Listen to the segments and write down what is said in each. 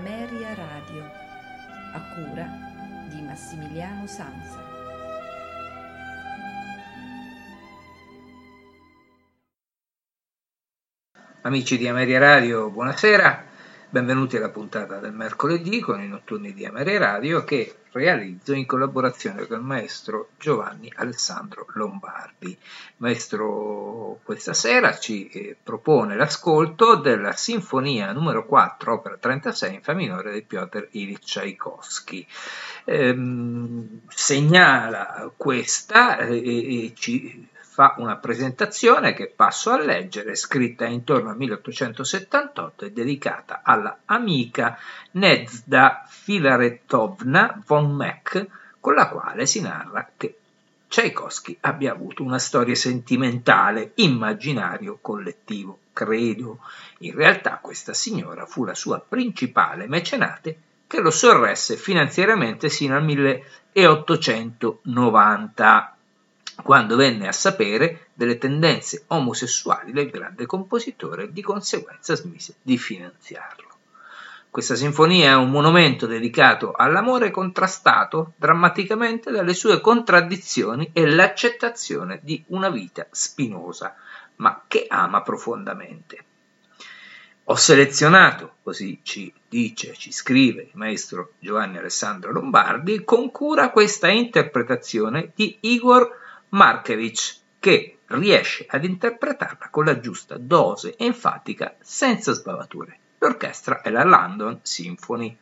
Ameria Radio, a cura di Massimiliano Sanza. Amici di Ameria Radio, buonasera. Benvenuti alla puntata del mercoledì con i notturni di Amere Radio che realizzo in collaborazione con il maestro Giovanni Alessandro Lombardi. maestro questa sera ci eh, propone l'ascolto della Sinfonia numero 4, opera 36 in Fa minore di Piotr Ilyich Tchaikovsky. Ehm, segnala questa eh, e ci fa una presentazione che passo a leggere, scritta intorno al 1878 e dedicata alla amica Nezda Filaretovna von Meck, con la quale si narra che Tchaikovsky abbia avuto una storia sentimentale, immaginario collettivo. Credo. In realtà questa signora fu la sua principale mecenate che lo sorresse finanziariamente sino al 1890 quando venne a sapere delle tendenze omosessuali del grande compositore e di conseguenza smise di finanziarlo. Questa sinfonia è un monumento dedicato all'amore contrastato drammaticamente dalle sue contraddizioni e l'accettazione di una vita spinosa, ma che ama profondamente. Ho selezionato, così ci dice, ci scrive il maestro Giovanni Alessandro Lombardi, con cura questa interpretazione di Igor Markevich, che riesce ad interpretarla con la giusta dose enfatica senza sbavature. L'orchestra è la London Symphony.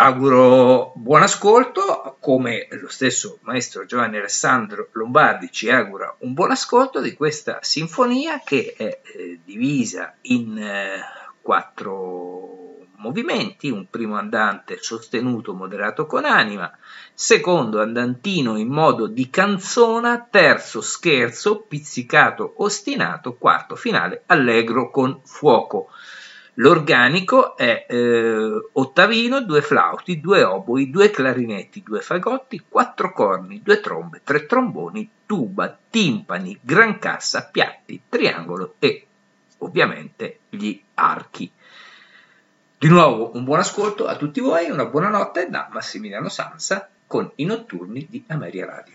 Auguro buon ascolto, come lo stesso maestro Giovanni Alessandro Lombardi ci augura un buon ascolto di questa sinfonia che è eh, divisa in eh, quattro movimenti, un primo andante sostenuto moderato con anima, secondo andantino in modo di canzona, terzo scherzo, pizzicato ostinato, quarto finale allegro con fuoco. L'organico è eh, ottavino, due flauti, due oboi, due clarinetti, due fagotti, quattro corni, due trombe, tre tromboni, tuba, timpani, gran cassa, piatti, triangolo e ovviamente gli archi. Di nuovo un buon ascolto a tutti voi, una buona notte da Massimiliano Sansa con i notturni di Ameria Radio.